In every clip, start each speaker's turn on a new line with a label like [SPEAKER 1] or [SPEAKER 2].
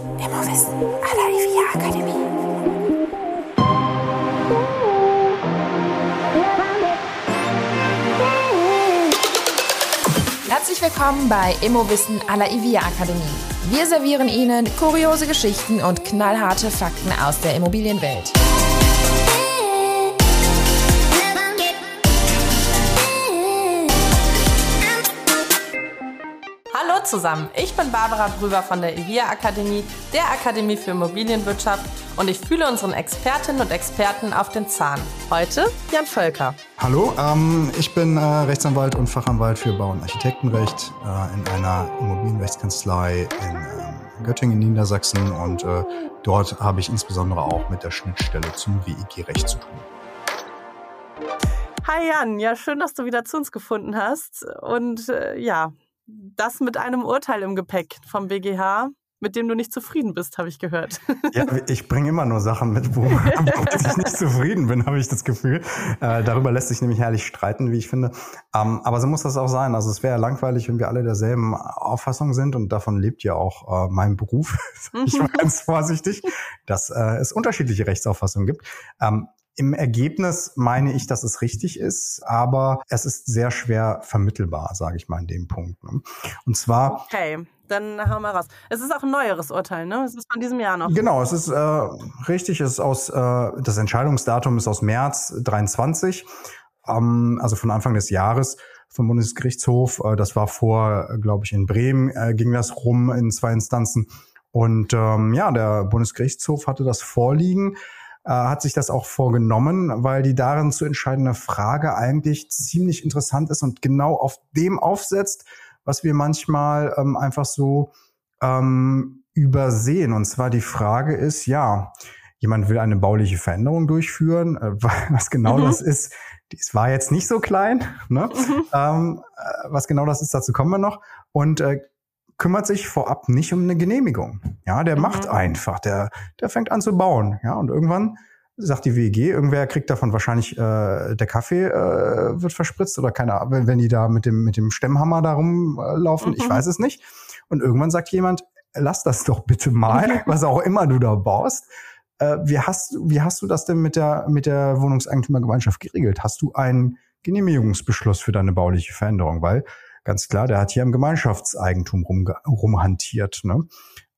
[SPEAKER 1] Immowissen à la IVIA Akademie. Herzlich willkommen bei Immowissen à la IVIA Akademie. Wir servieren Ihnen kuriose Geschichten und knallharte Fakten aus der Immobilienwelt.
[SPEAKER 2] Zusammen, ich bin Barbara Brüber von der IVIA Akademie, der Akademie für Immobilienwirtschaft und ich fühle unseren Expertinnen und Experten auf den Zahn. Heute Jan Völker.
[SPEAKER 3] Hallo, ähm, ich bin äh, Rechtsanwalt und Fachanwalt für Bau- und Architektenrecht äh, in einer Immobilienrechtskanzlei in äh, Göttingen, Niedersachsen und äh, dort habe ich insbesondere auch mit der Schnittstelle zum WEG-Recht zu tun.
[SPEAKER 2] Hi Jan, ja schön, dass du wieder zu uns gefunden hast und äh, ja, das mit einem Urteil im Gepäck vom BGH, mit dem du nicht zufrieden bist, habe ich gehört.
[SPEAKER 3] Ja, ich bringe immer nur Sachen mit, wo, ich nicht zufrieden bin, habe ich das Gefühl. Äh, darüber lässt sich nämlich herrlich streiten, wie ich finde. Ähm, aber so muss das auch sein. Also es wäre ja langweilig, wenn wir alle derselben Auffassung sind und davon lebt ja auch äh, mein Beruf, ich war ganz vorsichtig, dass äh, es unterschiedliche Rechtsauffassungen gibt. Ähm, im Ergebnis meine ich, dass es richtig ist, aber es ist sehr schwer vermittelbar, sage ich mal in dem Punkt. Ne? Und zwar.
[SPEAKER 2] Okay, dann hauen wir raus. Es ist auch ein neueres Urteil, ne? Es ist von diesem Jahr noch.
[SPEAKER 3] Genau, es ist äh, richtig. Es ist aus äh, das Entscheidungsdatum ist aus März 23, ähm, also von Anfang des Jahres vom Bundesgerichtshof. Äh, das war vor, glaube ich, in Bremen äh, ging das rum in zwei Instanzen. Und ähm, ja, der Bundesgerichtshof hatte das vorliegen äh, hat sich das auch vorgenommen, weil die darin zu entscheidende Frage eigentlich ziemlich interessant ist und genau auf dem aufsetzt, was wir manchmal ähm, einfach so ähm, übersehen. Und zwar die Frage ist, ja, jemand will eine bauliche Veränderung durchführen, äh, was genau mhm. das ist. Es war jetzt nicht so klein, ne? Mhm. Ähm, äh, was genau das ist, dazu kommen wir noch. Und äh, kümmert sich vorab nicht um eine Genehmigung. Ja, der mhm. macht einfach, der, der fängt an zu bauen. Ja, und irgendwann sagt die WEG, irgendwer kriegt davon wahrscheinlich äh, der Kaffee äh, wird verspritzt oder keine Ahnung, wenn die da mit dem mit dem Stemmhammer da rumlaufen, mhm. ich weiß es nicht. Und irgendwann sagt jemand, lass das doch bitte mal, was auch immer du da baust. Äh, wie hast wie hast du das denn mit der mit der Wohnungseigentümergemeinschaft geregelt? Hast du einen Genehmigungsbeschluss für deine bauliche Veränderung? Weil ganz klar, der hat hier im Gemeinschaftseigentum rum, rumhantiert. Ne?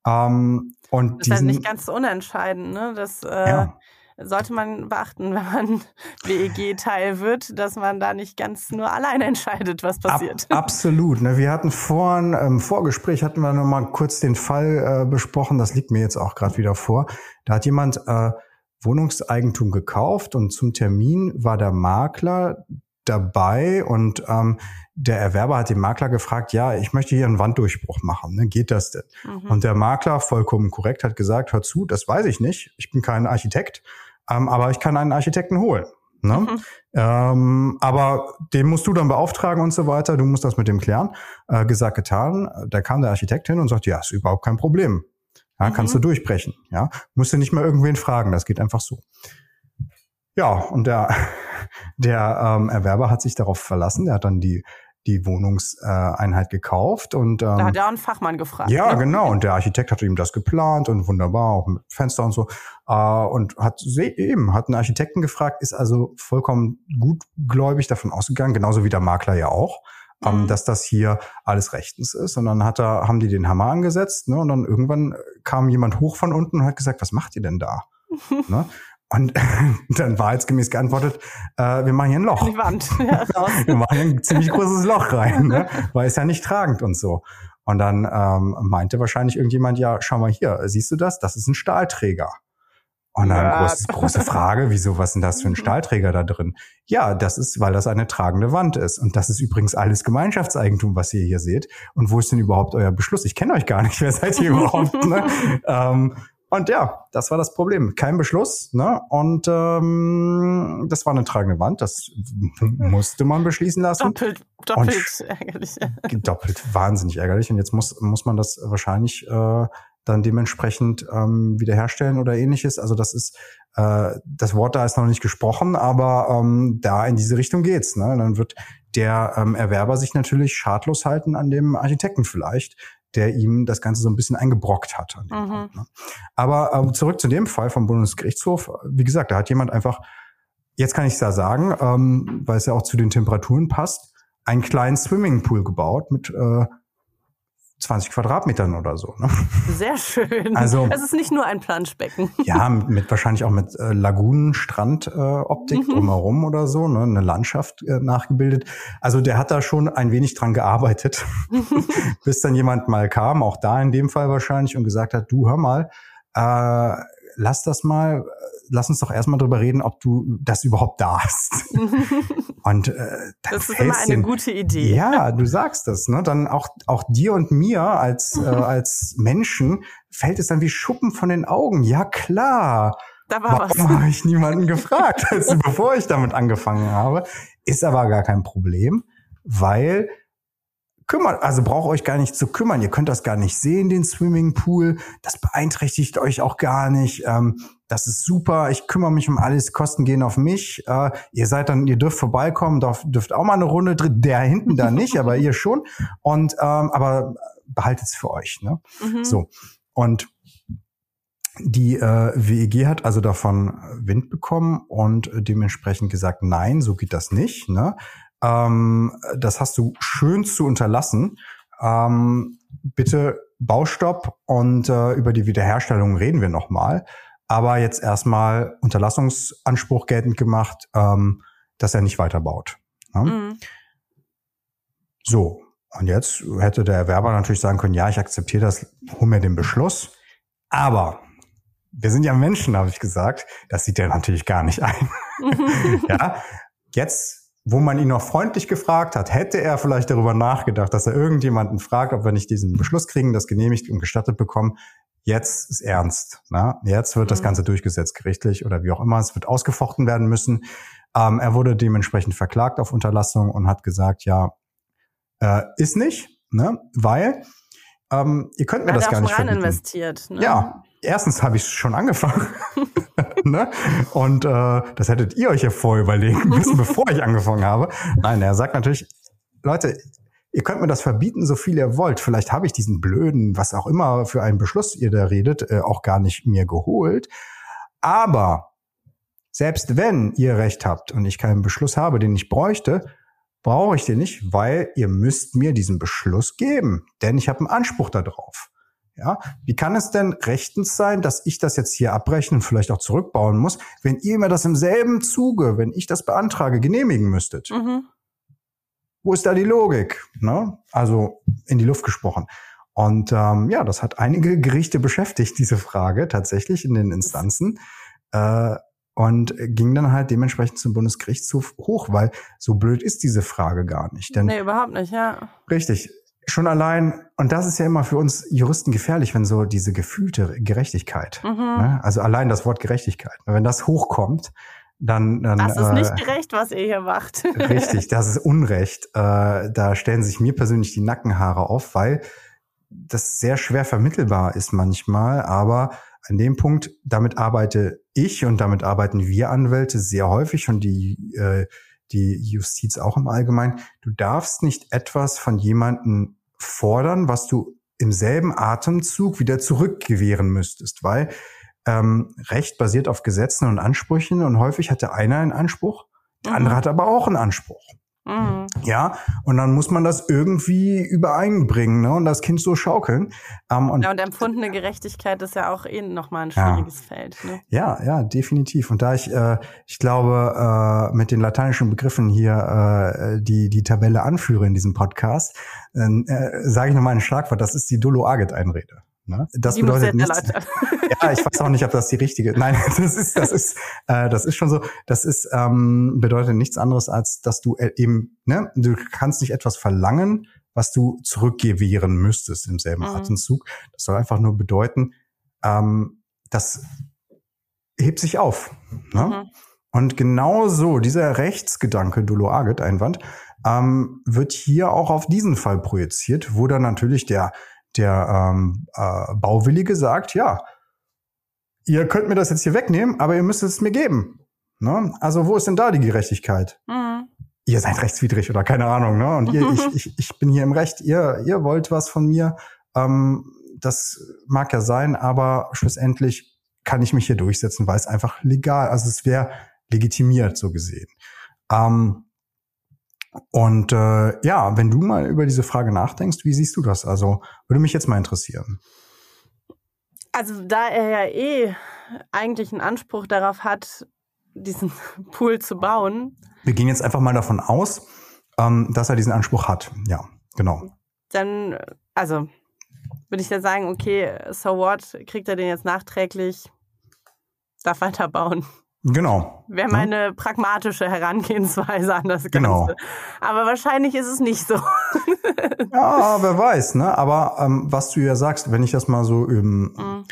[SPEAKER 3] Ähm, und
[SPEAKER 2] das ist halt nicht ganz so unentscheidend, ne? Das äh, ja. sollte man beachten, wenn man WEG-Teil wird, dass man da nicht ganz nur alleine entscheidet, was passiert.
[SPEAKER 3] Ab, absolut. Ne? Wir hatten vorhin, im Vorgespräch hatten wir noch mal kurz den Fall äh, besprochen, das liegt mir jetzt auch gerade wieder vor. Da hat jemand äh, Wohnungseigentum gekauft und zum Termin war der Makler dabei und ähm, der Erwerber hat den Makler gefragt, ja, ich möchte hier einen Wanddurchbruch machen, ne? geht das denn? Mhm. Und der Makler, vollkommen korrekt, hat gesagt, hör zu, das weiß ich nicht, ich bin kein Architekt, ähm, aber ich kann einen Architekten holen. Ne? Mhm. Ähm, aber den musst du dann beauftragen und so weiter, du musst das mit dem klären. Äh, gesagt, getan, da kam der Architekt hin und sagt, ja, ist überhaupt kein Problem. Ja, mhm. kannst du durchbrechen. Ja, musst du nicht mehr irgendwen fragen, das geht einfach so. Ja, und der, der ähm, Erwerber hat sich darauf verlassen, der hat dann die die Wohnungseinheit gekauft und
[SPEAKER 2] ähm, da hat er einen Fachmann gefragt.
[SPEAKER 3] Ja, ne? genau. Und der Architekt hat ihm das geplant und wunderbar, auch mit Fenster und so. Äh, und hat eben, hat einen Architekten gefragt, ist also vollkommen gutgläubig davon ausgegangen, genauso wie der Makler ja auch, ähm, mhm. dass das hier alles rechtens ist. Und dann hat er, haben die den Hammer angesetzt, ne? Und dann irgendwann kam jemand hoch von unten und hat gesagt, was macht ihr denn da? ne? Und dann wahrheitsgemäß geantwortet, äh, wir machen hier ein Loch.
[SPEAKER 2] Die Wand. Ja,
[SPEAKER 3] wir machen hier ein ziemlich großes Loch rein, ne? weil es ja nicht tragend und so. Und dann ähm, meinte wahrscheinlich irgendjemand, ja, schau mal hier, siehst du das? Das ist ein Stahlträger. Und dann ja. große, große Frage, wieso, was ist denn das für ein Stahlträger da drin? Ja, das ist, weil das eine tragende Wand ist. Und das ist übrigens alles Gemeinschaftseigentum, was ihr hier seht. Und wo ist denn überhaupt euer Beschluss? Ich kenne euch gar nicht, wer seid ihr überhaupt? Ne? ähm, und ja, das war das Problem. Kein Beschluss, ne? Und ähm, das war eine tragende Wand. Das musste man beschließen lassen.
[SPEAKER 2] Doppelt, doppelt ärgerlich.
[SPEAKER 3] Doppelt wahnsinnig ärgerlich. Und jetzt muss muss man das wahrscheinlich äh, dann dementsprechend ähm, wiederherstellen oder ähnliches. Also das ist äh, das Wort da ist noch nicht gesprochen, aber ähm, da in diese Richtung geht's. Ne? Dann wird der ähm, Erwerber sich natürlich schadlos halten an dem Architekten vielleicht, der ihm das Ganze so ein bisschen eingebrockt hat. An dem mhm. Punkt, ne? Aber ähm, zurück zu dem Fall vom Bundesgerichtshof. Wie gesagt, da hat jemand einfach, jetzt kann ich es ja sagen, ähm, weil es ja auch zu den Temperaturen passt, einen kleinen Swimmingpool gebaut mit äh, 20 Quadratmetern oder so. Ne?
[SPEAKER 2] Sehr schön. Also es ist nicht nur ein Planschbecken.
[SPEAKER 3] Ja, mit wahrscheinlich auch mit äh, Lagunen, Strandoptik äh, mhm. drumherum oder so, ne? eine Landschaft äh, nachgebildet. Also der hat da schon ein wenig dran gearbeitet, bis dann jemand mal kam, auch da in dem Fall wahrscheinlich und gesagt hat, du hör mal, äh, lass das mal, lass uns doch erstmal drüber reden, ob du das überhaupt da hast. und äh,
[SPEAKER 2] das ist immer eine den, gute Idee.
[SPEAKER 3] Ja, du sagst das, ne? Dann auch auch dir und mir als äh, als Menschen fällt es dann wie Schuppen von den Augen. Ja klar.
[SPEAKER 2] Da war
[SPEAKER 3] Warum habe ich niemanden gefragt, also bevor ich damit angefangen habe? Ist aber gar kein Problem, weil kümmert, also braucht euch gar nicht zu kümmern. Ihr könnt das gar nicht sehen, den Swimmingpool. Das beeinträchtigt euch auch gar nicht. Ähm, das ist super. Ich kümmere mich um alles. Kosten gehen auf mich. Äh, ihr seid dann, ihr dürft vorbeikommen, dürft, dürft auch mal eine Runde drin. Der hinten da nicht, aber ihr schon. Und ähm, aber behaltet es für euch. Ne? Mhm. So und die äh, WEG hat also davon Wind bekommen und dementsprechend gesagt, nein, so geht das nicht. Ne? Ähm, das hast du schön zu unterlassen. Ähm, bitte Baustopp und äh, über die Wiederherstellung reden wir nochmal. Aber jetzt erstmal Unterlassungsanspruch geltend gemacht, ähm, dass er nicht weiterbaut. Ne? Mhm. So, und jetzt hätte der Erwerber natürlich sagen können, ja, ich akzeptiere das, hol mir den Beschluss. Aber wir sind ja Menschen, habe ich gesagt. Das sieht er natürlich gar nicht ein. ja, jetzt wo man ihn noch freundlich gefragt hat, hätte er vielleicht darüber nachgedacht, dass er irgendjemanden fragt, ob wir nicht diesen Beschluss kriegen, das genehmigt und gestattet bekommen. Jetzt ist ernst. Ne? Jetzt wird mhm. das Ganze durchgesetzt gerichtlich oder wie auch immer. Es wird ausgefochten werden müssen. Ähm, er wurde dementsprechend verklagt auf Unterlassung und hat gesagt, ja, äh, ist nicht, ne? weil ähm, ihr könnt mir
[SPEAKER 2] er
[SPEAKER 3] das gar nicht
[SPEAKER 2] verbieten. investiert.
[SPEAKER 3] Ne? Ja, erstens habe ich schon angefangen. ne? Und äh, das hättet ihr euch ja vorher überlegen müssen, bevor ich angefangen habe. Nein, er sagt natürlich, Leute, ihr könnt mir das verbieten, so viel ihr wollt. Vielleicht habe ich diesen blöden, was auch immer für einen Beschluss ihr da redet, äh, auch gar nicht mir geholt. Aber selbst wenn ihr recht habt und ich keinen Beschluss habe, den ich bräuchte, brauche ich den nicht, weil ihr müsst mir diesen Beschluss geben, denn ich habe einen Anspruch darauf. Ja, wie kann es denn rechtens sein, dass ich das jetzt hier abbrechen und vielleicht auch zurückbauen muss, wenn ihr mir das im selben Zuge, wenn ich das beantrage, genehmigen müsstet? Mhm. Wo ist da die Logik? Ne? Also in die Luft gesprochen. Und ähm, ja, das hat einige Gerichte beschäftigt, diese Frage tatsächlich in den Instanzen. Äh, und ging dann halt dementsprechend zum Bundesgerichtshof hoch, weil so blöd ist diese Frage gar nicht.
[SPEAKER 2] Denn, nee, überhaupt nicht, ja.
[SPEAKER 3] Richtig. Schon allein, und das ist ja immer für uns Juristen gefährlich, wenn so diese gefühlte Gerechtigkeit, mhm. ne? also allein das Wort Gerechtigkeit, wenn das hochkommt, dann, dann
[SPEAKER 2] das ist äh, nicht gerecht, was ihr hier macht.
[SPEAKER 3] richtig, das ist Unrecht. Äh, da stellen sich mir persönlich die Nackenhaare auf, weil das sehr schwer vermittelbar ist manchmal, aber an dem Punkt, damit arbeite ich und damit arbeiten wir Anwälte sehr häufig und die, äh, die Justiz auch im Allgemeinen. Du darfst nicht etwas von jemandem fordern, was du im selben Atemzug wieder zurückgewähren müsstest, weil ähm, Recht basiert auf Gesetzen und Ansprüchen und häufig hat der eine einen Anspruch, der andere mhm. hat aber auch einen Anspruch. Mhm. Ja, und dann muss man das irgendwie übereinbringen ne? und das Kind so schaukeln.
[SPEAKER 2] Ähm, und, ja, und empfundene Gerechtigkeit ist ja auch eh nochmal ein schwieriges ja. Feld. Ne?
[SPEAKER 3] Ja, ja, definitiv. Und da ich, äh, ich glaube, äh, mit den lateinischen Begriffen hier äh, die, die Tabelle anführe in diesem Podcast, äh, sage ich nochmal ein Schlagwort, das ist die Dolo-Agit-Einrede. Ne? Das die bedeutet nichts. ja, ich weiß auch nicht, ob das die richtige. Nein, das ist, das ist, äh, das ist schon so. Das ist ähm, bedeutet nichts anderes als, dass du äh, eben, ne, du kannst nicht etwas verlangen, was du zurückgewähren müsstest im selben mhm. Atemzug. Das soll einfach nur bedeuten, ähm, das hebt sich auf. Ne? Mhm. Und genau so, dieser Rechtsgedanke, Dolo Agit, Einwand, ähm, wird hier auch auf diesen Fall projiziert, wo dann natürlich der der ähm, äh, Bauwillige sagt, ja, ihr könnt mir das jetzt hier wegnehmen, aber ihr müsst es mir geben. Ne? Also wo ist denn da die Gerechtigkeit? Mhm. Ihr seid rechtswidrig oder keine Ahnung, ne? Und ihr, ich, ich, ich bin hier im Recht, ihr, ihr wollt was von mir, Ähm, das mag ja sein, aber schlussendlich kann ich mich hier durchsetzen, weil es einfach legal, also es wäre legitimiert so gesehen. Ähm, und äh, ja, wenn du mal über diese Frage nachdenkst, wie siehst du das? Also würde mich jetzt mal interessieren.
[SPEAKER 2] Also da er ja eh eigentlich einen Anspruch darauf hat, diesen Pool zu bauen.
[SPEAKER 3] Wir gehen jetzt einfach mal davon aus, ähm, dass er diesen Anspruch hat. Ja, genau.
[SPEAKER 2] Dann, also würde ich ja sagen, okay, so what, kriegt er den jetzt nachträglich, darf weiterbauen.
[SPEAKER 3] Genau.
[SPEAKER 2] Wäre meine ja. pragmatische Herangehensweise an das Ganze. Genau. Aber wahrscheinlich ist es nicht so.
[SPEAKER 3] ja, wer weiß, ne? Aber ähm, was du ja sagst, wenn ich das mal so im, mhm.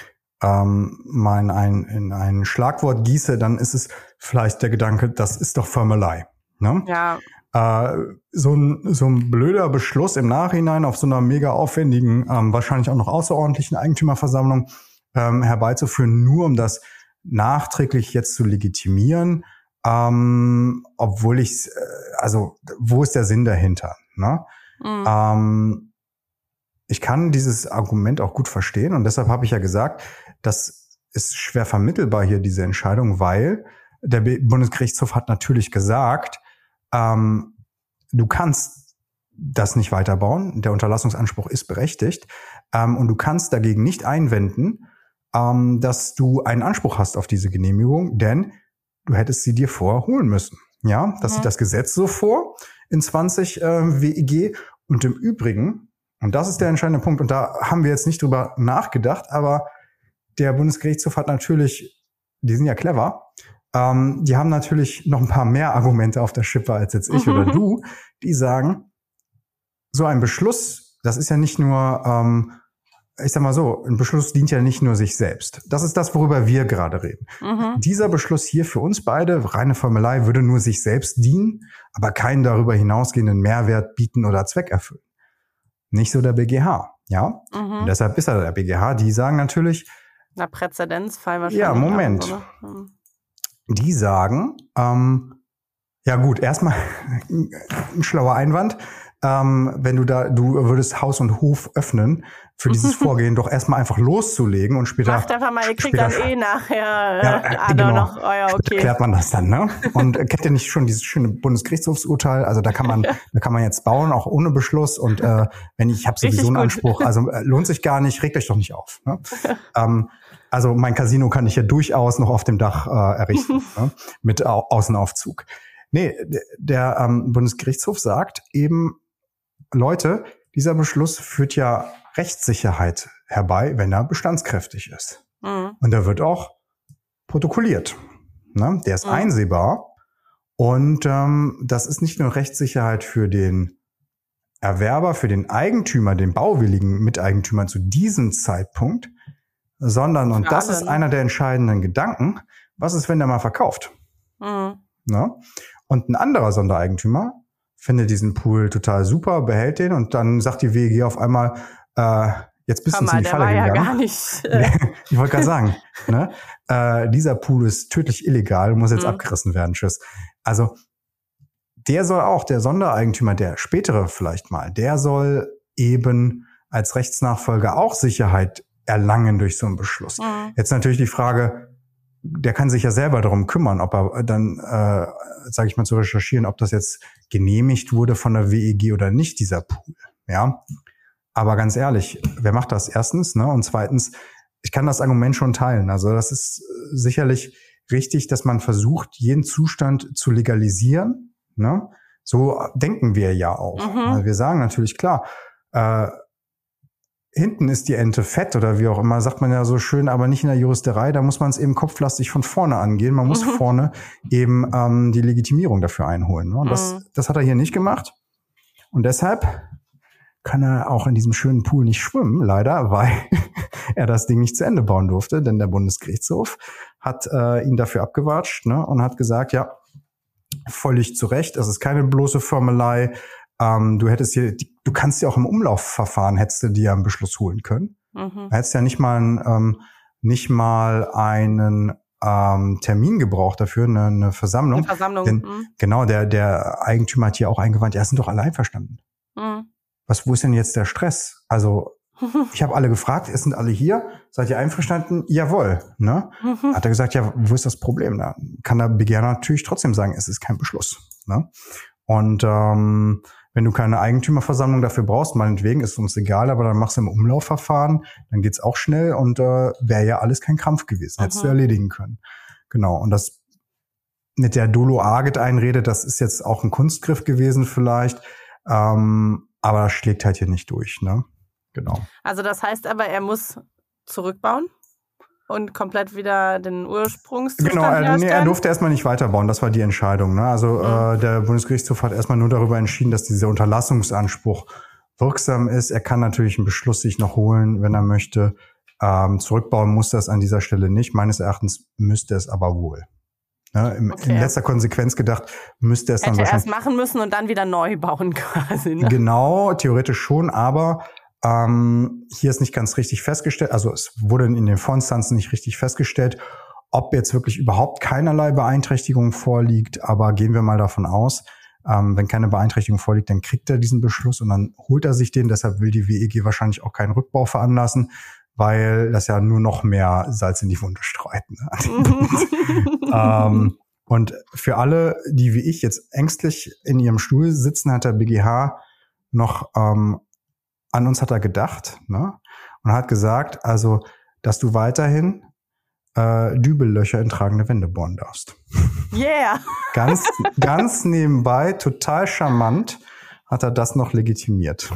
[SPEAKER 3] ähm, mal in ein, in ein Schlagwort gieße, dann ist es vielleicht der Gedanke, das ist doch Förmelei. Ne?
[SPEAKER 2] Ja.
[SPEAKER 3] Äh, so, ein, so ein blöder Beschluss im Nachhinein auf so einer mega aufwendigen, ähm, wahrscheinlich auch noch außerordentlichen Eigentümerversammlung ähm, herbeizuführen, nur um das nachträglich jetzt zu legitimieren, ähm, obwohl ich, äh, also wo ist der Sinn dahinter? Ne? Mhm. Ähm, ich kann dieses Argument auch gut verstehen und deshalb habe ich ja gesagt, das ist schwer vermittelbar hier, diese Entscheidung, weil der Bundesgerichtshof hat natürlich gesagt, ähm, du kannst das nicht weiterbauen, der Unterlassungsanspruch ist berechtigt ähm, und du kannst dagegen nicht einwenden, ähm, dass du einen Anspruch hast auf diese Genehmigung, denn du hättest sie dir vorher holen müssen. Ja, das mhm. sieht das Gesetz so vor in 20 äh, WEG. Und im Übrigen, und das ist der entscheidende Punkt, und da haben wir jetzt nicht drüber nachgedacht, aber der Bundesgerichtshof hat natürlich, die sind ja clever, ähm, die haben natürlich noch ein paar mehr Argumente auf der Schippe als jetzt ich mhm. oder du, die sagen, so ein Beschluss, das ist ja nicht nur ähm, ich sag mal so, ein Beschluss dient ja nicht nur sich selbst. Das ist das, worüber wir gerade reden. Mhm. Dieser Beschluss hier für uns beide, reine Formelei, würde nur sich selbst dienen, aber keinen darüber hinausgehenden Mehrwert bieten oder Zweck erfüllen. Nicht so der BGH, ja? Mhm. Und deshalb ist er der BGH. Die sagen natürlich.
[SPEAKER 2] Na, Präzedenzfall wahrscheinlich.
[SPEAKER 3] Ja, Moment. So, mhm. Die sagen, ähm, ja gut, erstmal ein schlauer Einwand ähm, wenn du da, du würdest Haus und Hof öffnen, für dieses Vorgehen doch erstmal einfach loszulegen und später.
[SPEAKER 2] Macht einfach mal, ihr kriegt dann eh nachher ja, äh, genau, noch euer okay.
[SPEAKER 3] Klärt man das dann, ne? Und äh, kennt ihr nicht schon dieses schöne Bundesgerichtshofsurteil? Also da kann man, da kann man jetzt bauen, auch ohne Beschluss. Und äh, wenn ich habe sowieso einen Anspruch, also äh, lohnt sich gar nicht, regt euch doch nicht auf. Ne? ähm, also mein Casino kann ich ja durchaus noch auf dem Dach äh, errichten, ne? mit Au Außenaufzug. Nee, der ähm, Bundesgerichtshof sagt eben, Leute, dieser Beschluss führt ja Rechtssicherheit herbei, wenn er bestandskräftig ist. Mhm. Und er wird auch protokolliert. Ne? Der ist mhm. einsehbar. Und ähm, das ist nicht nur Rechtssicherheit für den Erwerber, für den Eigentümer, den bauwilligen Miteigentümer zu diesem Zeitpunkt, sondern, und das ist ne? einer der entscheidenden Gedanken, was ist, wenn der mal verkauft? Mhm. Ne? Und ein anderer Sondereigentümer findet diesen Pool total super, behält den und dann sagt die WEG auf einmal, äh, jetzt bist du in die Falle gegangen. Ja gar nicht, äh ich wollte gerade sagen, ne? äh, dieser Pool ist tödlich illegal, muss jetzt mhm. abgerissen werden, tschüss. Also der soll auch, der Sondereigentümer, der spätere vielleicht mal, der soll eben als Rechtsnachfolger auch Sicherheit erlangen durch so einen Beschluss. Mhm. Jetzt natürlich die Frage, der kann sich ja selber darum kümmern, ob er dann, äh, sage ich mal, zu recherchieren, ob das jetzt genehmigt wurde von der WEG oder nicht, dieser Pool. Ja. Aber ganz ehrlich, wer macht das erstens? Ne? Und zweitens, ich kann das Argument schon teilen. Also das ist sicherlich richtig, dass man versucht, jeden Zustand zu legalisieren. Ne? So denken wir ja auch. Mhm. Also wir sagen natürlich klar, äh, hinten ist die Ente fett oder wie auch immer, sagt man ja so schön, aber nicht in der Juristerei. Da muss man es eben kopflastig von vorne angehen. Man muss mhm. vorne eben ähm, die Legitimierung dafür einholen. Ne? Und mhm. das, das hat er hier nicht gemacht. Und deshalb kann er auch in diesem schönen Pool nicht schwimmen, leider, weil er das Ding nicht zu Ende bauen durfte, denn der Bundesgerichtshof hat äh, ihn dafür abgewatscht ne, und hat gesagt, ja, völlig zu Recht, das ist keine bloße Formelei, ähm, du hättest hier, du kannst ja auch im Umlaufverfahren hättest du dir einen Beschluss holen können. Mhm. Du hättest ja nicht mal, ein, ähm, nicht mal einen ähm, Termin gebraucht dafür, eine, eine Versammlung. Eine
[SPEAKER 2] Versammlung. Denn, mhm.
[SPEAKER 3] Genau, der, der Eigentümer hat hier auch eingewandt, ja, sind doch alle einverstanden. Mhm. Was, wo ist denn jetzt der Stress? Also, Ich habe alle gefragt, es sind alle hier, seid ihr einverstanden? Jawohl. Ne? Mhm. Hat er gesagt, ja, wo ist das Problem? Da kann der Begehr natürlich trotzdem sagen, es ist kein Beschluss. Ne? Und ähm, wenn du keine Eigentümerversammlung dafür brauchst, meinetwegen, ist uns egal, aber dann machst du im Umlaufverfahren, dann geht's auch schnell und äh, wäre ja alles kein Krampf gewesen, mhm. hättest du erledigen können. Genau. Und das mit der Dolo Arget einrede, das ist jetzt auch ein Kunstgriff gewesen vielleicht, ähm, aber das schlägt halt hier nicht durch, ne? Genau.
[SPEAKER 2] Also das heißt aber, er muss zurückbauen und komplett wieder den Ursprungszustand
[SPEAKER 3] Genau, er, nee, er durfte erstmal nicht weiterbauen, das war die Entscheidung. Ne? Also mhm. äh, der Bundesgerichtshof hat erstmal nur darüber entschieden, dass dieser Unterlassungsanspruch wirksam ist. Er kann natürlich einen Beschluss sich noch holen, wenn er möchte. Ähm, zurückbauen muss das an dieser Stelle nicht. Meines Erachtens müsste es aber wohl. Ja, im, okay. In letzter Konsequenz gedacht, müsste es
[SPEAKER 2] Hätte
[SPEAKER 3] dann
[SPEAKER 2] wahrscheinlich... erst machen müssen und dann wieder neu bauen quasi.
[SPEAKER 3] Ne? Genau, theoretisch schon, aber ähm, hier ist nicht ganz richtig festgestellt, also es wurde in den Vorinstanzen nicht richtig festgestellt, ob jetzt wirklich überhaupt keinerlei Beeinträchtigung vorliegt, aber gehen wir mal davon aus, ähm, wenn keine Beeinträchtigung vorliegt, dann kriegt er diesen Beschluss und dann holt er sich den. Deshalb will die WEG wahrscheinlich auch keinen Rückbau veranlassen, weil das ja nur noch mehr Salz in die Wunde streut. Ne? ähm, und für alle, die wie ich jetzt ängstlich in ihrem Stuhl sitzen, hat der BGH noch ähm, an uns hat er gedacht ne? und hat gesagt, also, dass du weiterhin äh, Dübellöcher in tragende Wände bohren darfst.
[SPEAKER 2] Yeah.
[SPEAKER 3] ganz, ganz nebenbei, total charmant, hat er das noch legitimiert.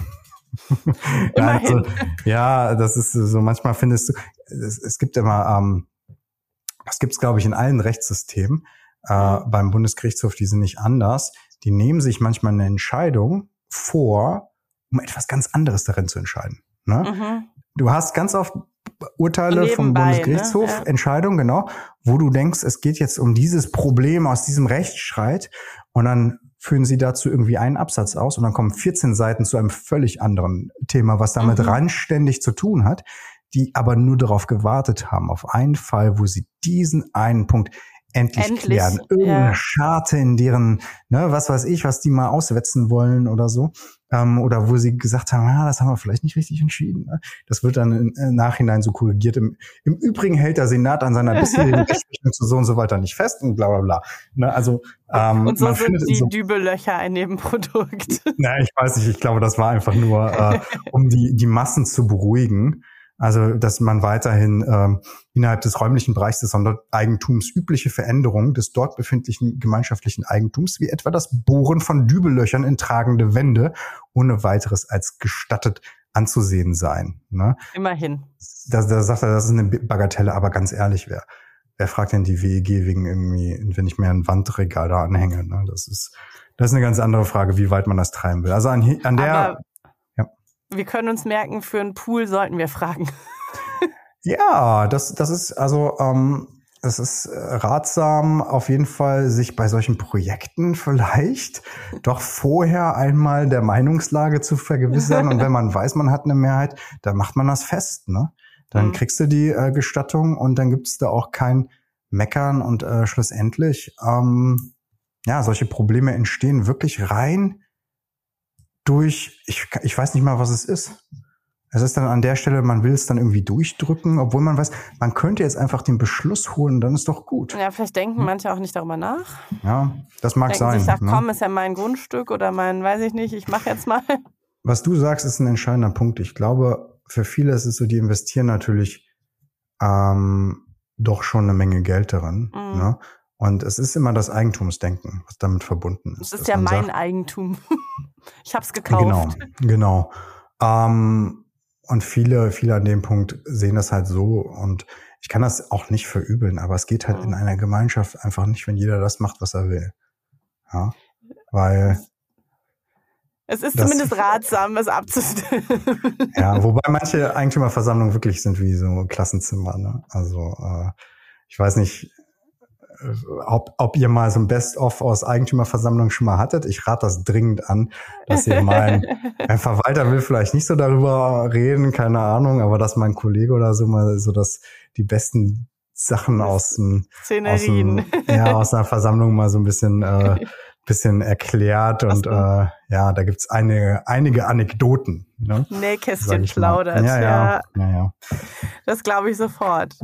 [SPEAKER 3] ja, also, ja, das ist so, manchmal findest du, es, es gibt immer, ähm, das gibt's glaube ich in allen Rechtssystemen, äh, mhm. beim Bundesgerichtshof, die sind nicht anders. Die nehmen sich manchmal eine Entscheidung vor, um etwas ganz anderes darin zu entscheiden. Ne? Mhm. Du hast ganz oft Urteile Nebenbei, vom Bundesgerichtshof, ne? ja. Entscheidungen, genau, wo du denkst, es geht jetzt um dieses Problem aus diesem Rechtsstreit und dann führen sie dazu irgendwie einen Absatz aus und dann kommen 14 Seiten zu einem völlig anderen Thema, was damit mhm. randständig zu tun hat, die aber nur darauf gewartet haben, auf einen Fall, wo sie diesen einen Punkt endlich, endlich klären. Irgendeine ja. Scharte in deren, ne, was weiß ich, was die mal auswetzen wollen oder so. Ähm, oder wo sie gesagt haben, ah, das haben wir vielleicht nicht richtig entschieden. Ne? Das wird dann im, im Nachhinein so korrigiert. Im, Im Übrigen hält der Senat an seiner bisherigen Rechtsprechung zu so und so weiter nicht fest und bla bla bla. Ne, also
[SPEAKER 2] ähm, und so man sind die so, Dübellöcher ein Nebenprodukt.
[SPEAKER 3] Na, ich weiß nicht, ich glaube, das war einfach nur, äh, um die, die Massen zu beruhigen. Also, dass man weiterhin ähm, innerhalb des räumlichen Bereichs des Sondereigentums übliche Veränderungen des dort befindlichen gemeinschaftlichen Eigentums, wie etwa das Bohren von Dübellöchern in tragende Wände, ohne weiteres als gestattet anzusehen sein. Ne?
[SPEAKER 2] Immerhin.
[SPEAKER 3] Da, da sagt er, das ist eine Bagatelle, aber ganz ehrlich, wer, wer fragt denn die WEG wegen irgendwie, wenn ich mir ein Wandregal da anhänge? Ne? Das ist, das ist eine ganz andere Frage, wie weit man das treiben will. Also an, an der aber
[SPEAKER 2] wir können uns merken, für einen Pool sollten wir fragen.
[SPEAKER 3] ja, das, das ist also, ähm, es ist ratsam, auf jeden Fall sich bei solchen Projekten vielleicht doch vorher einmal der Meinungslage zu vergewissern. Und wenn man weiß, man hat eine Mehrheit, dann macht man das fest. Ne? Dann mhm. kriegst du die äh, Gestattung und dann gibt es da auch kein Meckern und äh, schlussendlich, ähm, ja, solche Probleme entstehen wirklich rein durch, ich, ich weiß nicht mal, was es ist. Es ist dann an der Stelle, man will es dann irgendwie durchdrücken, obwohl man weiß, man könnte jetzt einfach den Beschluss holen, dann ist doch gut.
[SPEAKER 2] Ja, vielleicht denken hm? manche auch nicht darüber nach.
[SPEAKER 3] Ja, das mag denken sein. Ich
[SPEAKER 2] sag, ne? komm, ist ja mein Grundstück oder mein, weiß ich nicht, ich mache jetzt mal.
[SPEAKER 3] Was du sagst, ist ein entscheidender Punkt. Ich glaube, für viele ist es so, die investieren natürlich ähm, doch schon eine Menge Geld darin. Mhm. Ne? Und es ist immer das Eigentumsdenken, was damit verbunden ist.
[SPEAKER 2] Es ist ja mein sagt, Eigentum. ich habe es gekauft.
[SPEAKER 3] Genau, genau. Ähm, und viele, viele an dem Punkt sehen das halt so. Und ich kann das auch nicht verübeln, aber es geht halt mhm. in einer Gemeinschaft einfach nicht, wenn jeder das macht, was er will. Ja, weil
[SPEAKER 2] es ist das, zumindest ratsam, es abzustimmen.
[SPEAKER 3] Ja, wobei manche Eigentümerversammlungen wirklich sind wie so Klassenzimmer. Ne? Also äh, ich weiß nicht, ob, ob ihr mal so ein Best-of aus Eigentümerversammlung schon mal hattet. Ich rate das dringend an, dass ihr mal, ein, Verwalter will vielleicht nicht so darüber reden, keine Ahnung, aber dass mein Kollege oder so mal so das, die besten Sachen aus dem, aus dem, ja, aus einer Versammlung mal so ein bisschen äh, bisschen erklärt und äh, ja, da gibt's eine, einige Anekdoten.
[SPEAKER 2] Ne? Nähkästchen plaudert.
[SPEAKER 3] Ja, ja. ja. ja,
[SPEAKER 2] Das glaube ich sofort.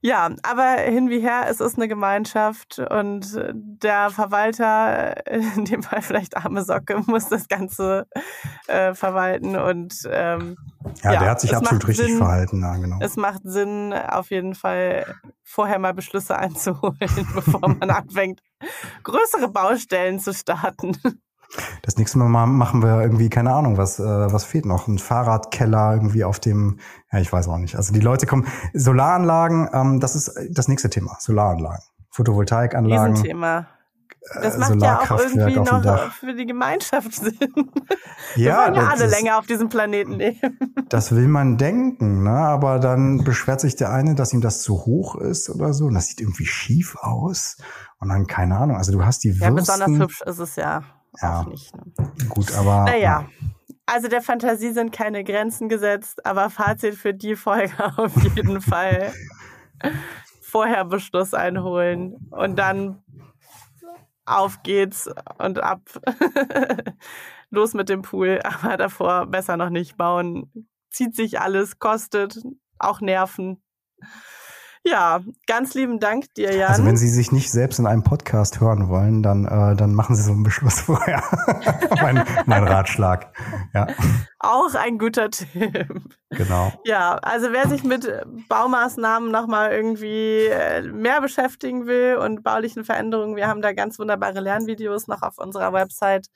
[SPEAKER 2] Ja, aber hin wie her, es ist eine Gemeinschaft und der Verwalter, in dem Fall vielleicht arme Socke, muss das Ganze äh, verwalten und ähm,
[SPEAKER 3] ja, ja, der hat sich absolut richtig
[SPEAKER 2] Sinn,
[SPEAKER 3] verhalten, ja, genau.
[SPEAKER 2] Es macht Sinn, auf jeden Fall vorher mal Beschlüsse einzuholen, bevor man anfängt, größere Baustellen zu starten.
[SPEAKER 3] Das nächste Mal machen wir irgendwie, keine Ahnung, was, äh, was fehlt noch? Ein Fahrradkeller irgendwie auf dem, ja, ich weiß auch nicht. Also die Leute kommen, Solaranlagen, ähm, das ist das nächste Thema, Solaranlagen. Photovoltaikanlagen.
[SPEAKER 2] Thema. Das äh, macht ja auch irgendwie noch für die Gemeinschaft Sinn. Ja, wir wollen ja alle länger auf diesem Planeten leben.
[SPEAKER 3] Das will man denken, ne? aber dann beschwert sich der eine, dass ihm das zu hoch ist oder so. Und das sieht irgendwie schief aus. Und dann, keine Ahnung, also du hast die Würsten.
[SPEAKER 2] Ja, besonders hübsch ist es ja ja, auch nicht. Ne?
[SPEAKER 3] Gut, aber.
[SPEAKER 2] Naja. Also der Fantasie sind keine Grenzen gesetzt, aber Fazit für die Folge auf jeden Fall. Vorher Beschluss einholen und dann auf geht's und ab. Los mit dem Pool, aber davor besser noch nicht bauen. Zieht sich alles, kostet auch Nerven. Ja, ganz lieben Dank dir, Jan.
[SPEAKER 3] Also wenn Sie sich nicht selbst in einem Podcast hören wollen, dann, äh, dann machen Sie so einen Beschluss vorher. mein, mein Ratschlag. Ja.
[SPEAKER 2] Auch ein guter Tipp.
[SPEAKER 3] Genau.
[SPEAKER 2] Ja, also wer sich mit Baumaßnahmen nochmal irgendwie äh, mehr beschäftigen will und baulichen Veränderungen, wir haben da ganz wunderbare Lernvideos noch auf unserer Website.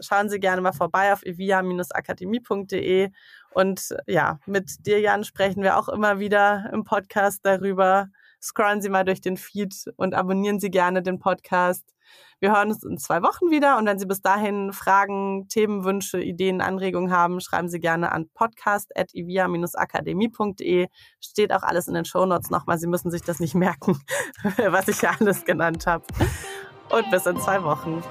[SPEAKER 2] Schauen Sie gerne mal vorbei auf evia-akademie.de und ja, mit dir, Jan, sprechen wir auch immer wieder im Podcast darüber. Scrollen Sie mal durch den Feed und abonnieren Sie gerne den Podcast. Wir hören uns in zwei Wochen wieder und wenn Sie bis dahin Fragen, Themenwünsche, Ideen, Anregungen haben, schreiben Sie gerne an podcast.ivia-akademie.de. Steht auch alles in den Shownotes nochmal. Sie müssen sich das nicht merken, was ich ja alles genannt habe. Und bis in zwei Wochen.